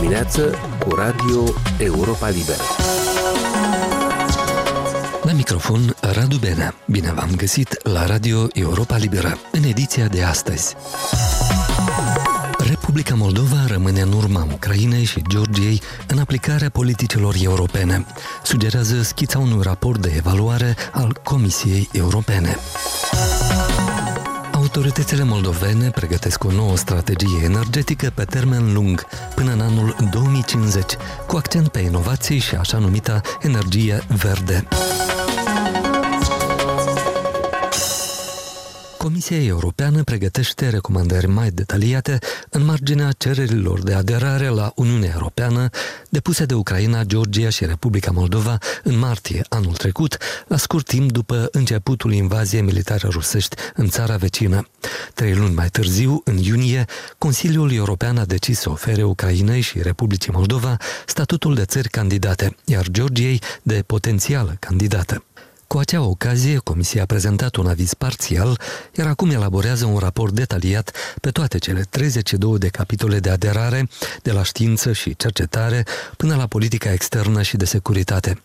dimineață cu Radio Europa Liberă. La microfon Radu Benea. Bine v-am găsit la Radio Europa Liberă, în ediția de astăzi. Republica Moldova rămâne în urma Ucrainei și Georgiei în aplicarea politicilor europene, sugerează schița unui raport de evaluare al Comisiei Europene. Autoritățile moldovene pregătesc o nouă strategie energetică pe termen lung, până în anul 2050, cu accent pe inovații și așa numita energie verde. Comisia Europeană pregătește recomandări mai detaliate în marginea cererilor de aderare la Uniunea Europeană depuse de Ucraina, Georgia și Republica Moldova în martie anul trecut, la scurt timp după începutul invaziei militare rusești în țara vecină. Trei luni mai târziu, în iunie, Consiliul European a decis să ofere Ucrainei și Republicii Moldova statutul de țări candidate, iar Georgiei de potențială candidată. Cu acea ocazie, Comisia a prezentat un aviz parțial, iar acum elaborează un raport detaliat pe toate cele 32 de capitole de aderare, de la știință și cercetare, până la politica externă și de securitate.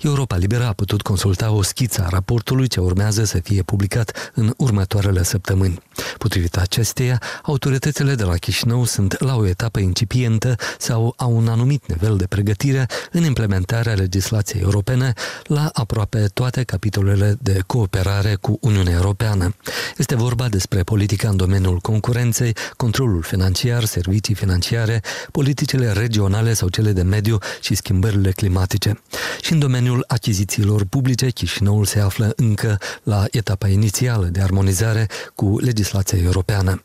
Europa Liberă a putut consulta o schiță a raportului ce urmează să fie publicat în următoarele săptămâni. Potrivit acesteia, autoritățile de la Chișinău sunt la o etapă incipientă sau au un anumit nivel de pregătire în implementarea legislației europene la aproape toate capitolele de cooperare cu Uniunea Europeană. Este vorba despre politica în domeniul concurenței, controlul financiar, servicii financiare, politicile regionale sau cele de mediu și schimbările climatice. Și în domeniul achizițiilor publice, Chișinăul se află încă la etapa inițială de armonizare cu legislația europeană.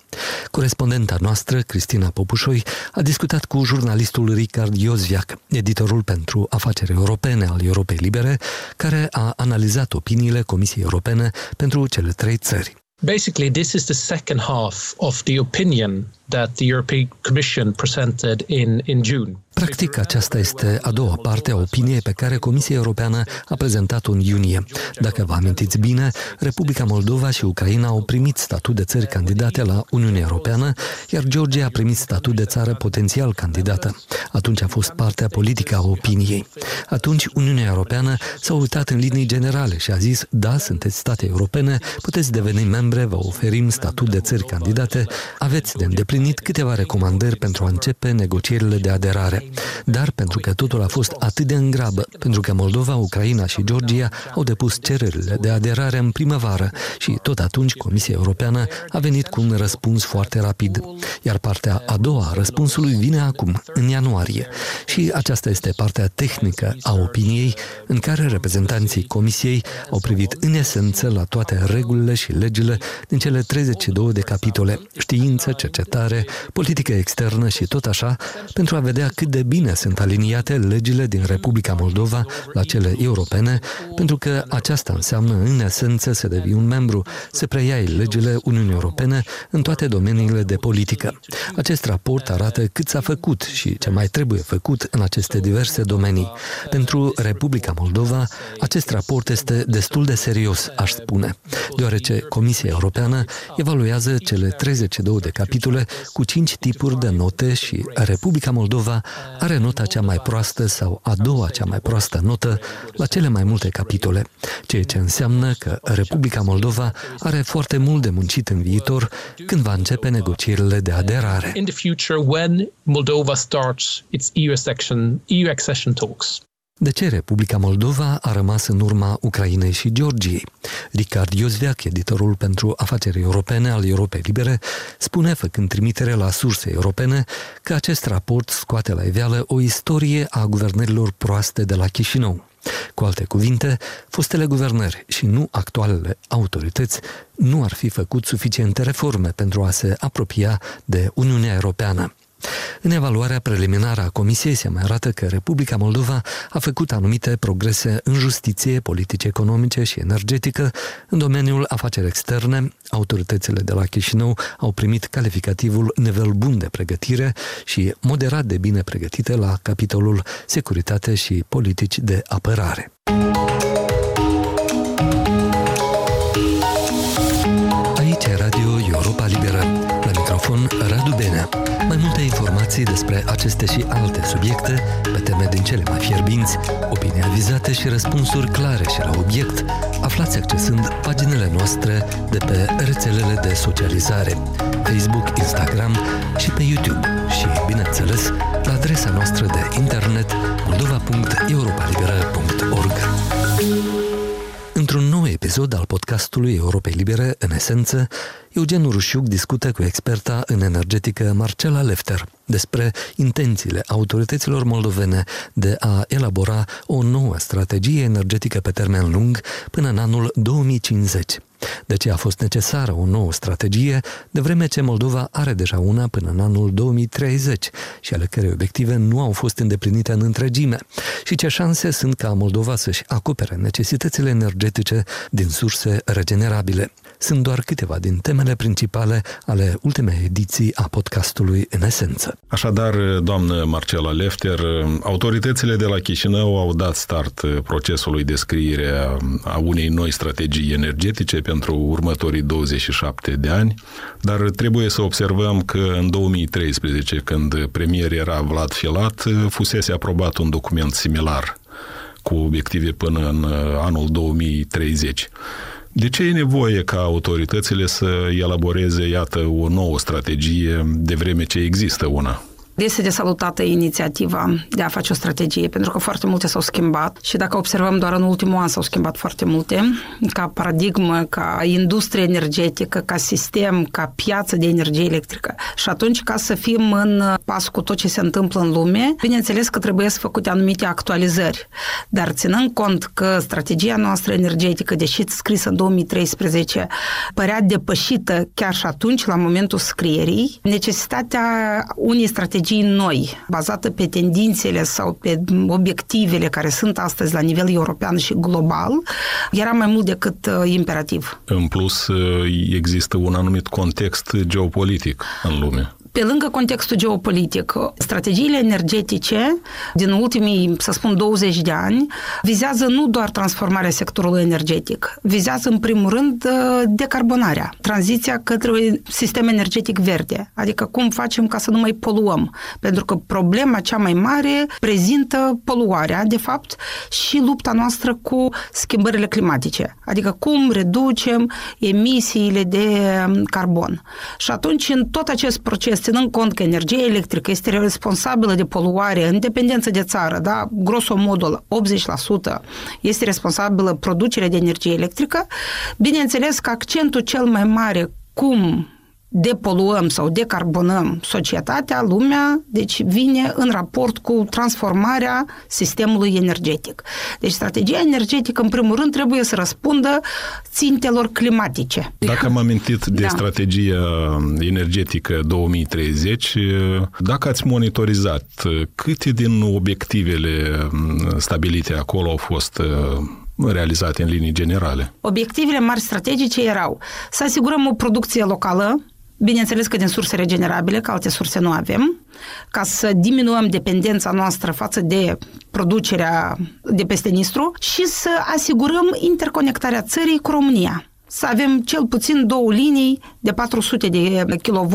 Corespondenta noastră, Cristina Popușoi, a discutat cu jurnalistul Ricard Iozviac, editorul pentru afaceri europene al Europei Libere, care a analizat analizat opiniile Comisiei Europene pentru cele trei țări. Basically, this is the second half of the opinion that the European Commission presented in, in June. Practic, aceasta este a doua parte a opiniei pe care Comisia Europeană a prezentat-o în iunie. Dacă vă amintiți bine, Republica Moldova și Ucraina au primit statut de țări candidate la Uniunea Europeană, iar Georgia a primit statut de țară potențial candidată. Atunci a fost partea politică a opiniei. Atunci Uniunea Europeană s-a uitat în linii generale și a zis, da, sunteți state europene, puteți deveni membre, vă oferim statut de țări candidate, aveți de îndeplinit câteva recomandări pentru a începe negocierile de aderare. Dar pentru că totul a fost atât de îngrabă, pentru că Moldova, Ucraina și Georgia au depus cererile de aderare în primăvară și tot atunci Comisia Europeană a venit cu un răspuns foarte rapid. Iar partea a doua a răspunsului vine acum, în ianuarie. Și aceasta este partea tehnică a opiniei în care reprezentanții Comisiei au privit în esență la toate regulile și legile din cele 32 de capitole, știință, cercetare, politică externă și tot așa, pentru a vedea cât de bine sunt aliniate legile din Republica Moldova la cele europene, pentru că aceasta înseamnă, în esență, să devii un membru, să preiai legile Uniunii Europene în toate domeniile de politică. Acest raport arată cât s-a făcut și ce mai trebuie făcut în aceste diverse domenii. Pentru Republica Moldova, acest raport este destul de serios, aș spune, deoarece Comisia Europeană evaluează cele 32 de capitole cu 5 tipuri de note și Republica Moldova are nota cea mai proastă sau a doua cea mai proastă notă la cele mai multe capitole, ceea ce înseamnă că Republica Moldova are foarte mult de muncit în viitor când va începe negocierile de aderare. In the future, when Moldova starts its EU accession, EU accession talks. De ce Republica Moldova a rămas în urma Ucrainei și Georgiei? Ricard Iozveac, editorul pentru afaceri europene al Europei Libere, spune, făcând trimitere la surse europene, că acest raport scoate la iveală o istorie a guvernărilor proaste de la Chișinău. Cu alte cuvinte, fostele guvernări și nu actualele autorități nu ar fi făcut suficiente reforme pentru a se apropia de Uniunea Europeană. În evaluarea preliminară a Comisiei se mai arată că Republica Moldova a făcut anumite progrese în justiție, politice economice și energetică, în domeniul afaceri externe, autoritățile de la Chișinău au primit calificativul nivel bun de pregătire și moderat de bine pregătite la capitolul securitate și politici de apărare. Informații despre aceste și alte subiecte, pe teme din cele mai fierbinți, opinii avizate și răspunsuri clare și la obiect, aflați accesând paginile noastre de pe rețelele de socializare, Facebook, Instagram și pe YouTube și, bineînțeles, la adresa noastră de internet moldova.europalibera.org. Într-un nou episod al podcastului Europei Libere, în esență, Eugen Rușiuc discută cu experta în energetică Marcela Lefter despre intențiile autorităților moldovene de a elabora o nouă strategie energetică pe termen lung până în anul 2050. De ce a fost necesară o nouă strategie, de vreme ce Moldova are deja una până în anul 2030 și ale cărei obiective nu au fost îndeplinite în întregime și ce șanse sunt ca Moldova să-și acopere necesitățile energetice din surse regenerabile. Sunt doar câteva din temele principale ale ultimei ediții a podcastului în esență. Așadar, doamnă Marcela Lefter, autoritățile de la Chișinău au dat start procesului de scriere a unei noi strategii energetice pentru următorii 27 de ani, dar trebuie să observăm că în 2013, când premier era Vlad Filat, fusese aprobat un document similar cu obiective până în anul 2030. De ce e nevoie ca autoritățile să elaboreze, iată, o nouă strategie de vreme ce există una? Este de salutată inițiativa de a face o strategie, pentru că foarte multe s-au schimbat și dacă observăm doar în ultimul an s-au schimbat foarte multe, ca paradigmă, ca industrie energetică, ca sistem, ca piață de energie electrică. Și atunci, ca să fim în pas cu tot ce se întâmplă în lume, bineînțeles că trebuie să făcute anumite actualizări. Dar ținând cont că strategia noastră energetică, deși scrisă în 2013, părea depășită chiar și atunci, la momentul scrierii, necesitatea unei strategii strategii noi, bazată pe tendințele sau pe obiectivele care sunt astăzi la nivel european și global, era mai mult decât uh, imperativ. În plus, uh, există un anumit context geopolitic în lume. Pe lângă contextul geopolitic, strategiile energetice din ultimii, să spun, 20 de ani vizează nu doar transformarea sectorului energetic, vizează în primul rând decarbonarea, tranziția către un sistem energetic verde, adică cum facem ca să nu mai poluăm, pentru că problema cea mai mare prezintă poluarea, de fapt, și lupta noastră cu schimbările climatice, adică cum reducem emisiile de carbon. Și atunci, în tot acest proces ținând cont că energia electrică este responsabilă de poluare în dependență de țară, da, grosomodul 80% este responsabilă producerea de energie electrică, bineînțeles că accentul cel mai mare cum depoluăm sau decarbonăm societatea, lumea, deci vine în raport cu transformarea sistemului energetic. Deci strategia energetică, în primul rând, trebuie să răspundă țintelor climatice. Dacă am amintit de da. strategia energetică 2030, dacă ați monitorizat câte din obiectivele stabilite acolo au fost realizate în linii generale? Obiectivele mari strategice erau să asigurăm o producție locală, Bineînțeles că din surse regenerabile, că alte surse nu avem, ca să diminuăm dependența noastră față de producerea de peste Nistru și să asigurăm interconectarea țării cu România să avem cel puțin două linii de 400 de kV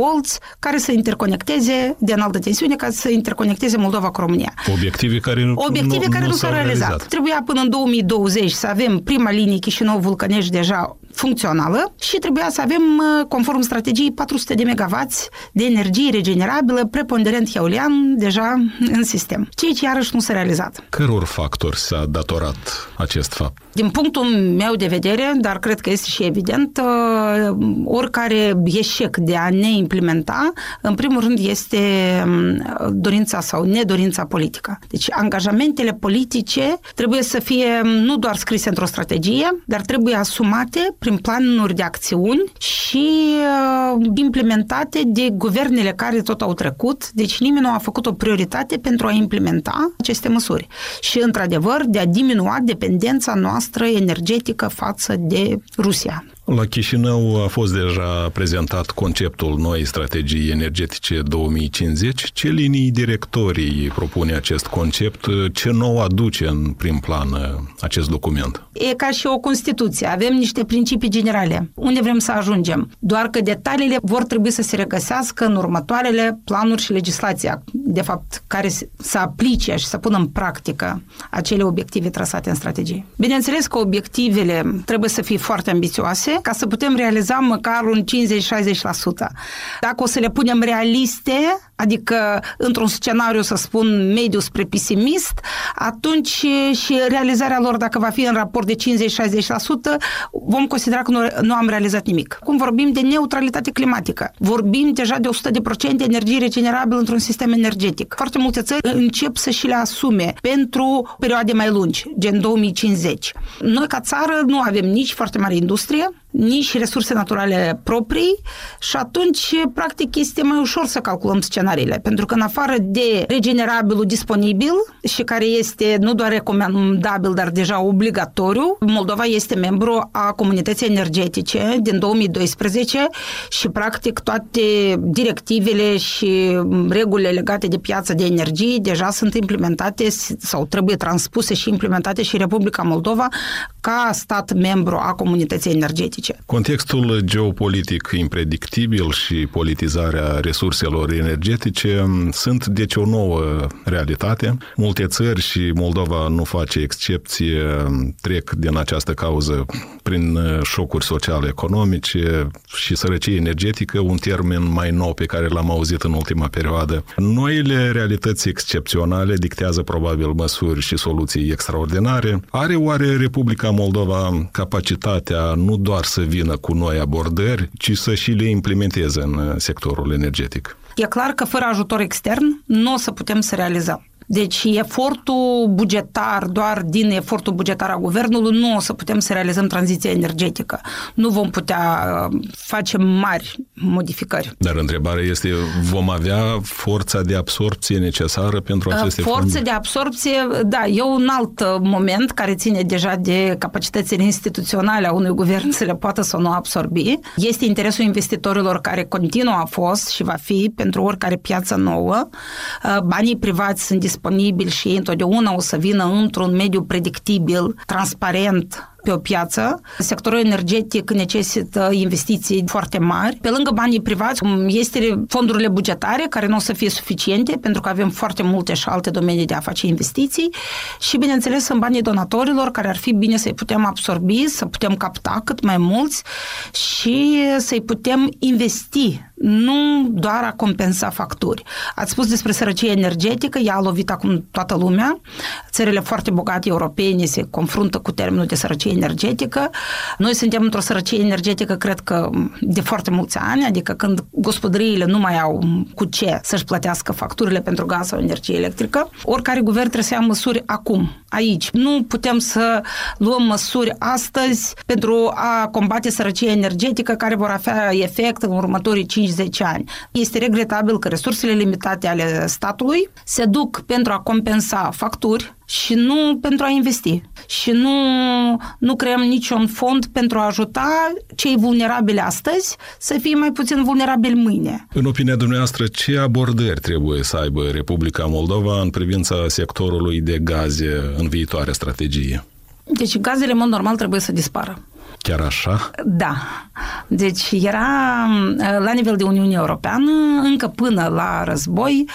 care să interconecteze de înaltă tensiune, ca să interconecteze Moldova cu România. Obiective care nu, Obiective nu, care nu, nu s-au realizat. realizat. Trebuia până în 2020 să avem prima linie Chișinău-Vulcănești deja funcțională și trebuia să avem, conform strategiei, 400 de MW de energie regenerabilă, preponderent eolian, deja în sistem. Ceea ce iarăși nu s-a realizat. Căror factori s-a datorat acest fapt? Din punctul meu de vedere, dar cred că este și evident, oricare eșec de a ne implementa, în primul rând este dorința sau nedorința politică. Deci angajamentele politice trebuie să fie nu doar scrise într-o strategie, dar trebuie asumate prin planuri de acțiuni și implementate de guvernele care tot au trecut. Deci nimeni nu a făcut o prioritate pentru a implementa aceste măsuri. Și, într-adevăr, de a diminua dependența noastră energetică față de Rusia. La Chișinău a fost deja prezentat conceptul noi strategii energetice 2050. Ce linii directorii propune acest concept? Ce nou aduce în prim plan acest document? E ca și o Constituție. Avem niște principii generale. Unde vrem să ajungem? Doar că detaliile vor trebui să se regăsească în următoarele planuri și legislația, de fapt, care să aplice și să pună în practică acele obiective trasate în strategie. Bineînțeles că obiectivele trebuie să fie foarte ambițioase ca să putem realiza măcar un 50-60%. Dacă o să le punem realiste, adică într-un scenariu, să spun, mediu spre pesimist, atunci și realizarea lor, dacă va fi în raport de 50-60%, vom considera că nu, nu am realizat nimic. Cum vorbim de neutralitate climatică, vorbim deja de 100% de energie regenerabilă într-un sistem energetic. Foarte multe țări încep să și le asume pentru perioade mai lungi, gen 2050. Noi, ca țară, nu avem nici foarte mare industrie, nici resurse naturale proprii și atunci, practic, este mai ușor să calculăm scenariile, pentru că în afară de regenerabilul disponibil și care este nu doar recomandabil, dar deja obligatoriu, Moldova este membru a comunității energetice din 2012 și, practic, toate directivele și regulile legate de piața de energie deja sunt implementate sau trebuie transpuse și implementate și Republica Moldova ca stat membru a comunității energetice energetice. Contextul geopolitic impredictibil și politizarea resurselor energetice sunt deci o nouă realitate. Multe țări și Moldova nu face excepție, trec din această cauză prin șocuri sociale economice și sărăcie energetică, un termen mai nou pe care l-am auzit în ultima perioadă. Noile realități excepționale dictează probabil măsuri și soluții extraordinare. Are oare Republica Moldova capacitatea nu doar să vină cu noi abordări, ci să și le implementeze în sectorul energetic. E clar că fără ajutor extern nu o să putem să realizăm. Deci efortul bugetar, doar din efortul bugetar a guvernului, nu o să putem să realizăm tranziția energetică. Nu vom putea uh, face mari modificări. Dar întrebarea este, vom avea forța de absorpție necesară pentru uh, aceste Forță fonduri? de absorpție, da, e un alt uh, moment care ține deja de capacitățile instituționale a unui guvern să le poată să nu absorbi. Este interesul investitorilor care continuă a fost și va fi pentru oricare piață nouă. Banii privați sunt disponibil disponibil și ei întotdeauna o să vină într-un mediu predictibil, transparent, pe o piață. Sectorul energetic necesită investiții foarte mari. Pe lângă banii privați, este fondurile bugetare, care nu o să fie suficiente, pentru că avem foarte multe și alte domenii de a face investiții și, bineînțeles, sunt banii donatorilor, care ar fi bine să-i putem absorbi, să putem capta cât mai mulți și să-i putem investi nu doar a compensa facturi. Ați spus despre sărăcie energetică, ea a lovit acum toată lumea. Țările foarte bogate europene se confruntă cu termenul de sărăcie energetică. Noi suntem într-o sărăcie energetică, cred că de foarte mulți ani, adică când gospodăriile nu mai au cu ce să-și plătească facturile pentru gaz sau energie electrică, oricare guvern trebuie să ia măsuri acum, aici. Nu putem să luăm măsuri astăzi pentru a combate sărăcia energetică care vor avea efect în următorii 5-10 ani. Este regretabil că resursele limitate ale statului se duc pentru a compensa facturi și nu pentru a investi. Și nu, nu creăm niciun fond pentru a ajuta cei vulnerabili astăzi să fie mai puțin vulnerabili mâine. În opinia dumneavoastră, ce abordări trebuie să aibă Republica Moldova în privința sectorului de gaze în viitoare strategie? Deci gazele, în mod normal, trebuie să dispară. Chiar așa? Da. Deci era la nivel de Uniune Europeană, încă până la război,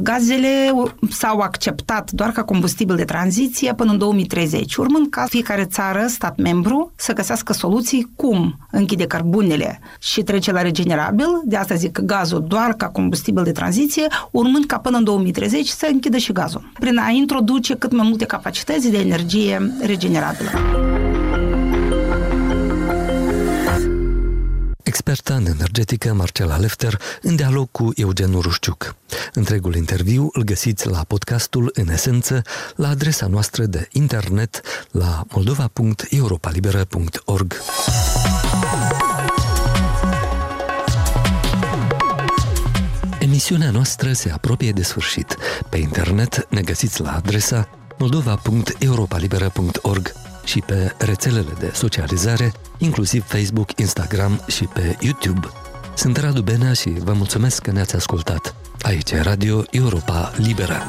gazele s-au acceptat doar ca combustibil de tranziție până în 2030, urmând ca fiecare țară, stat membru, să găsească soluții cum închide cărbunele și trece la regenerabil, de asta zic gazul doar ca combustibil de tranziție, urmând ca până în 2030 să închidă și gazul, prin a introduce cât mai multe capacități de energie regenerabilă. Experta în energetică Marcela Lefter în dialog cu Eugen Rușciuc. Întregul interviu îl găsiți la podcastul În Esență la adresa noastră de internet la moldova.europalibera.org. Emisiunea noastră se apropie de sfârșit. Pe internet ne găsiți la adresa moldova.europalibera.org și pe rețelele de socializare, inclusiv Facebook, Instagram și pe YouTube. Sunt Radu Benea și vă mulțumesc că ne-ați ascultat. Aici e Radio Europa Liberă.